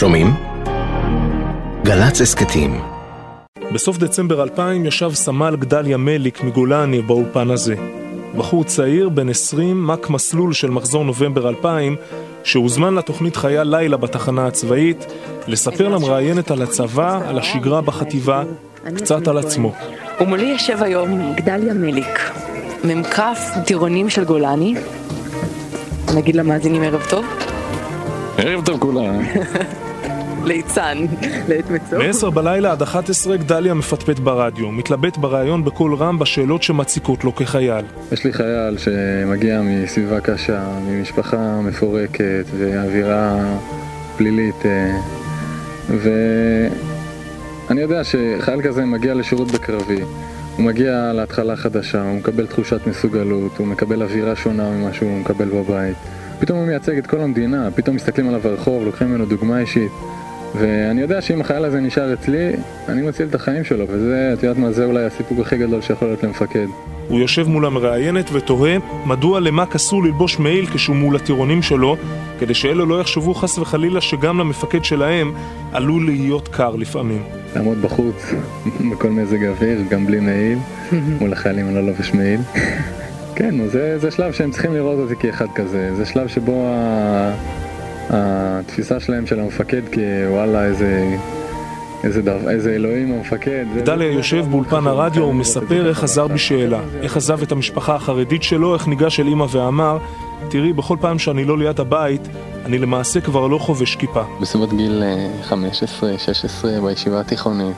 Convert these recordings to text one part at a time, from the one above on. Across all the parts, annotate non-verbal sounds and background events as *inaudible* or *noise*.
שומעים? גל"צ הסכתים בסוף דצמבר 2000 ישב סמל גדליה מליק מגולני באולפן הזה. בחור צעיר, בן 20, מק מסלול של מחזור נובמבר 2000, שהוזמן לתוכנית חייל לילה בתחנה הצבאית, לספר למראיינת על הצבא, על השגרה בחטיבה, קצת על עצמו. ומולי יושב היום גדליה מליק, מ"כ טירונים של גולני. נגיד למאזינים ערב טוב. ערב טוב כולם. *laughs* ליצן, לעת מצוא. מ-10 בלילה עד 11 גדליה מפטפט ברדיו, מתלבט בריאיון בקול רם בשאלות שמציקות לו כחייל. יש לי חייל שמגיע מסביבה קשה, ממשפחה מפורקת ואווירה פלילית אה, ואני יודע שחייל כזה מגיע לשירות בקרבי הוא מגיע להתחלה חדשה, הוא מקבל תחושת מסוגלות, הוא מקבל אווירה שונה ממה שהוא מקבל בבית פתאום הוא מייצג את כל המדינה, פתאום מסתכלים עליו ברחוב, לוקחים ממנו דוגמה אישית ואני יודע שאם החייל הזה נשאר אצלי, אני מציל את החיים שלו, וזה, את יודעת מה, זה אולי הסיפוק הכי גדול שיכול להיות למפקד. הוא יושב מול המראיינת ותוהה מדוע למק אסור ללבוש מעיל כשהוא מול הטירונים שלו, כדי שאלו לא יחשבו חס וחלילה שגם למפקד שלהם עלול להיות קר לפעמים. לעמוד בחוץ, *laughs* בכל מזג אוויר, גם בלי מעיל, *laughs* מול החיילים אני לא לובש מעיל. *laughs* כן, זה, זה שלב שהם צריכים לראות אותי כאחד כזה, זה שלב שבו ה... התפיסה שלהם של המפקד כוואלה איזה... איזה, דו, איזה אלוהים המפקד. גדליה יושב באולפן הרדיו ומספר איך חזר בשאלה, איך עזב את המשפחה החרדית שלו, איך ניגש אל אמא ואמר, תראי, בכל פעם שאני לא ליד הבית, אני למעשה כבר לא חובש כיפה. בסביבות גיל 15-16 אה, בישיבה התיכונית,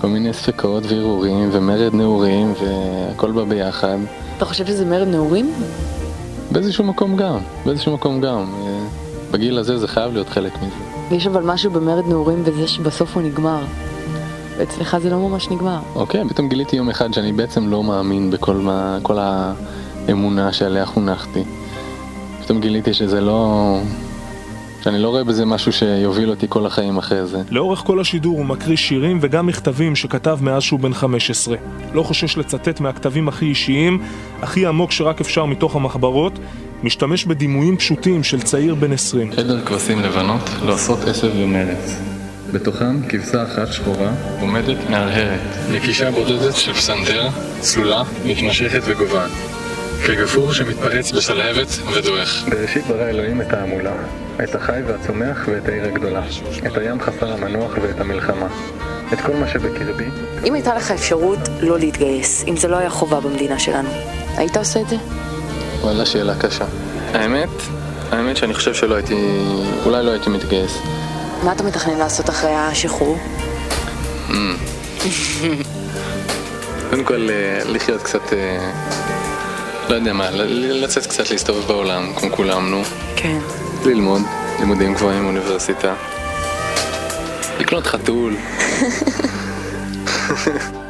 כל מיני ספקות וערעורים ומרד נעורים והכל בא ביחד. אתה חושב שזה מרד נעורים? באיזשהו מקום גם, באיזשהו מקום גם. בגיל הזה זה חייב להיות חלק מזה. ויש אבל משהו במרד נעורים בזה שבסוף הוא נגמר. ואצלך זה לא ממש נגמר. אוקיי, פתאום גיליתי יום אחד שאני בעצם לא מאמין בכל מה, כל האמונה שעליה חונכתי. פתאום גיליתי שזה לא... שאני לא רואה בזה משהו שיוביל אותי כל החיים אחרי זה. לאורך כל השידור הוא מקריא שירים וגם מכתבים שכתב מאז שהוא בן 15. לא חושש לצטט מהכתבים הכי אישיים, הכי עמוק שרק אפשר מתוך המחברות, משתמש בדימויים פשוטים של צעיר בן 20. עדר כבשים לבנות עושות עשב ומרץ. בתוכם כבשה אחת שחורה עומדת מהרהרת. נקישה בודדת של פסנתר, צלולה, מתמשכת וגוועת. כגפור שמתפרץ בשלהבת ודועך. בראשית ברא אלוהים את ההמולה, את החי והצומח ואת העיר הגדולה, את הים חסר המנוח ואת המלחמה. את כל מה שבקרבי. אם הייתה לך אפשרות לא להתגייס, אם זה לא היה חובה במדינה שלנו, היית עושה את זה? וואלה, שאלה קשה. האמת, האמת שאני חושב שלא הייתי, אולי לא הייתי מתגייס. מה אתה מתכנן לעשות אחרי השחרור? *laughs* קודם כל, אה, לחיות קצת, אה, לא יודע מה, לצאת קצת להסתובב בעולם, כמו כולם, נו. כן. ללמוד, לימודים גבוהים, אוניברסיטה. לקנות חתול. *laughs*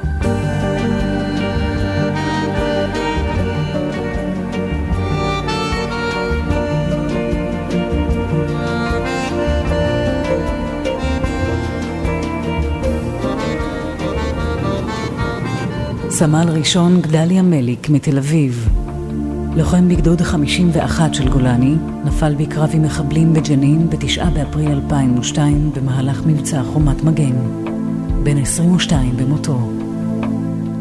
סמל ראשון גדליה מליק מתל אביב. לוחם בגדוד 51 של גולני, נפל בקרב עם מחבלים בג'נין ב-9 באפריל 2002 במהלך מבצע חומת מגן. בן 22 במותו.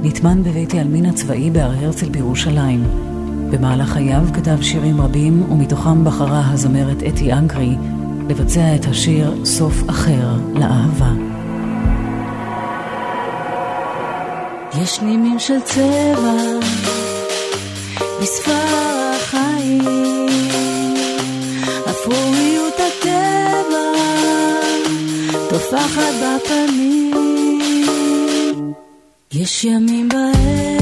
נטמן בבית העלמין הצבאי בהר הרצל בירושלים. במהלך חייו כתב שירים רבים ומתוכם בחרה הזמרת אתי אנקרי לבצע את השיר "סוף אחר לאהבה". יש נימים של צבע בספר החיים, אפרוריות הטבע טופחת בפנים. יש ימים בהם